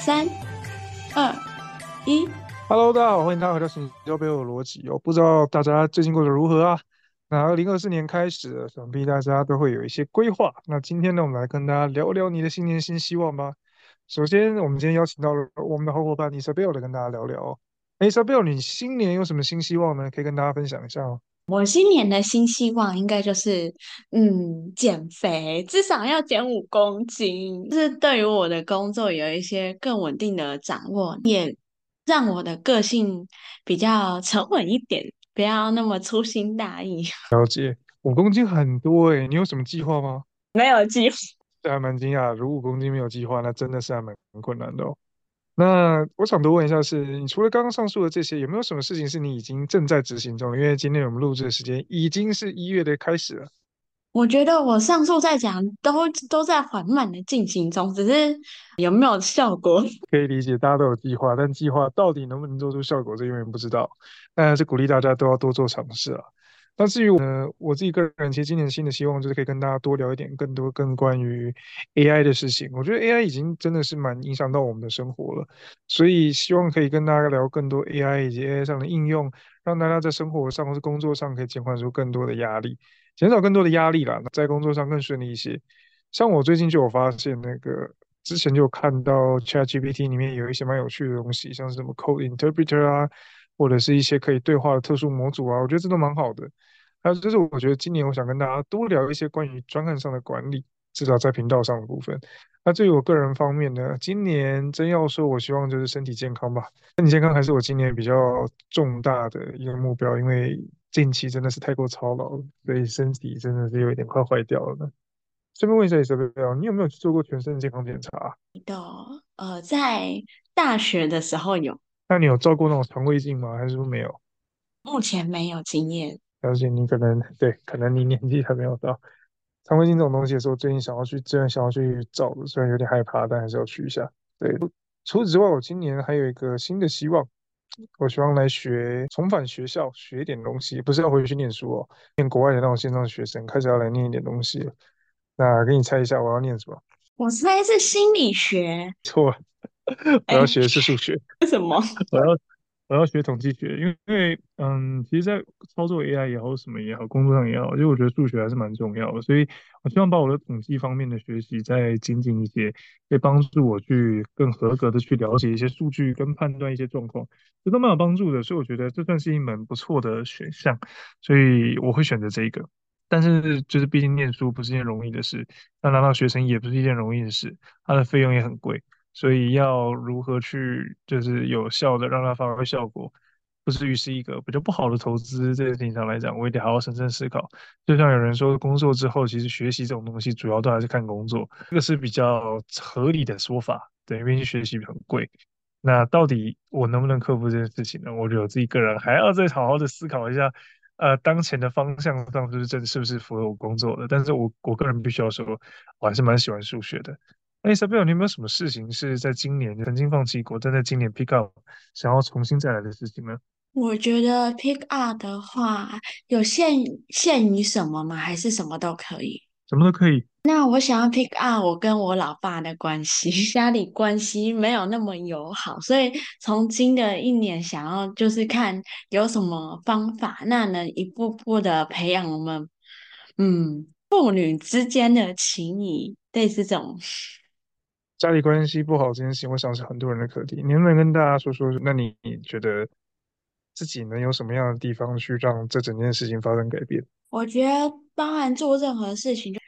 三、二、一。Hello，大家好，欢迎大家回到行销背后的逻辑。我不知道大家最近过得如何啊？那二零二四年开始，想必大家都会有一些规划。那今天呢，我们来跟大家聊聊你的新年新希望吧。首先，我们今天邀请到了我们的好伙伴 Isabel 来跟大家聊聊。Isabel，你新年有什么新希望呢？可以跟大家分享一下吗？我新年的新希望应该就是，嗯，减肥，至少要减五公斤。就是对于我的工作有一些更稳定的掌握，也让我的个性比较沉稳一点，不要那么粗心大意。了解，五公斤很多诶，你有什么计划吗？没有计划，这还蛮惊讶。如果五公斤没有计划，那真的是还蛮困难的哦。那我想多问一下是，是你除了刚刚上述的这些，有没有什么事情是你已经正在执行中？因为今天我们录制的时间已经是一月的开始了。我觉得我上述在讲都都在缓慢的进行中，只是有没有效果？可以理解，大家都有计划，但计划到底能不能做出效果，这永远不知道。但是鼓励大家都要多做尝试啊。那至于我，我自己个人，其实今年新的希望就是可以跟大家多聊一点更多更关于 AI 的事情。我觉得 AI 已经真的是蛮影响到我们的生活了，所以希望可以跟大家聊更多 AI 以及 AI 上的应用，让大家在生活上或是工作上可以减缓出更多的压力，减少更多的压力啦，在工作上更顺利一些。像我最近就有发现，那个之前就有看到 ChatGPT 里面有一些蛮有趣的东西，像是什么 Code Interpreter 啊。或者是一些可以对话的特殊模组啊，我觉得这都蛮好的。还有就是，我觉得今年我想跟大家多聊一些关于专案上的管理，至少在频道上的部分。那至于我个人方面呢，今年真要说，我希望就是身体健康吧。身体健康还是我今年比较重大的一个目标，因为近期真的是太过操劳，所以身体真的是有一点快坏掉了。顺便问一下，Isabel，你有没有去做过全身健康检查？的，呃，在大学的时候有。那你有照过那种肠胃镜吗？还是说没有？目前没有经验。而且你可能对，可能你年纪还没有到。肠胃镜这种东西的时候，最近想要去，真的想要去照的，虽然有点害怕，但还是要去一下。对，除此之外，我今年还有一个新的希望，我希望来学，重返学校学一点东西，不是要回去念书哦，念国外的那种线上学生，开始要来念一点东西了。那给你猜一下，我要念什么？我猜是心理学。错。我要学的是数学，欸，为什么？我要我要学统计学，因为因为嗯，其实，在操作 AI 也好，什么也好，工作上也好，其实我觉得数学还是蛮重要的，所以我希望把我的统计方面的学习再精进一些，可以帮助我去更合格的去了解一些数据跟判断一些状况，这都蛮有帮助的，所以我觉得这算是一门不错的选项，所以我会选择这个。但是就是毕竟念书不是一件容易的事，那拿到学生也不是一件容易的事，它的费用也很贵。所以要如何去就是有效的让它发挥效果，不至于是一个比较不好的投资。这个事情上来讲，我也得好好审慎思考。就像有人说，工作之后其实学习这种东西主要都还是看工作，这个是比较合理的说法。对，因为学习很贵。那到底我能不能克服这件事情呢？我觉得我自己个人还要再好好的思考一下。呃，当前的方向上是不是真是不是符合我工作的？但是我我个人必须要说，我还是蛮喜欢数学的。哎，Isabel，你有没有什么事情是在今年曾经放弃过，但在今年 pick up 想要重新再来的事情呢？我觉得 pick up 的话，有限限于什么吗？还是什么都可以？什么都可以。那我想要 pick up 我跟我老爸的关系，家里关系没有那么友好，所以从新的一年想要就是看有什么方法，那能一步步的培养我们，嗯，父女之间的情谊，类似这种。家里关系不好这件事情，我想是很多人的课题。你能不能跟大家说说，那你觉得自己能有什么样的地方去让这整件事情发生改变？我觉得，包含做任何事情，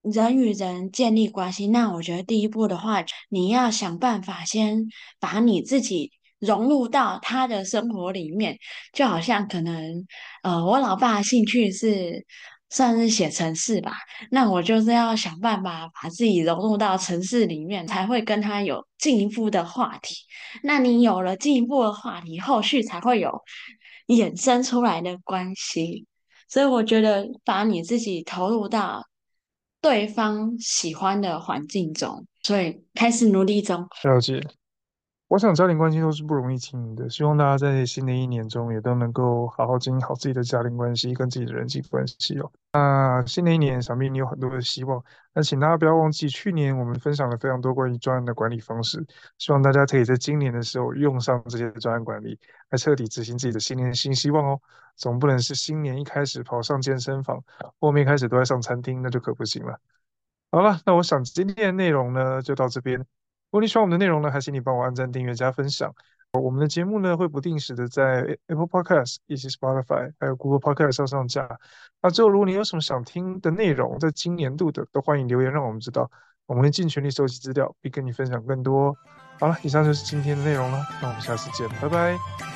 人与人建立关系。那我觉得第一步的话，你要想办法先把你自己融入到他的生活里面，就好像可能，呃，我老爸的兴趣是。算是写程式吧，那我就是要想办法把自己融入到程式里面，才会跟他有进一步的话题。那你有了进一步的话题，后续才会有衍生出来的关系。所以我觉得，把你自己投入到对方喜欢的环境中，所以开始努力中。了解。我想家庭关系都是不容易经营的，希望大家在新的一年中也都能够好好经营好自己的家庭关系跟自己的人际关系哦。那新的一年，想必你有很多的希望，那请大家不要忘记，去年我们分享了非常多关于专案的管理方式，希望大家可以在今年的时候用上这些专案管理，来彻底执行自己的新年新希望哦。总不能是新年一开始跑上健身房，后面开始都在上餐厅，那就可不行了。好了，那我想今天的内容呢，就到这边。如果你喜欢我们的内容呢，还请你帮我按赞、订阅、加分享。我们的节目呢，会不定时的在 Apple Podcast、以及 Spotify 还有 Google Podcast 上上架。那最后，如果你有什么想听的内容，在今年度的，都欢迎留言让我们知道，我们会尽全力收集资料，并跟你分享更多。好了，以上就是今天的内容了，那我们下次见，拜拜。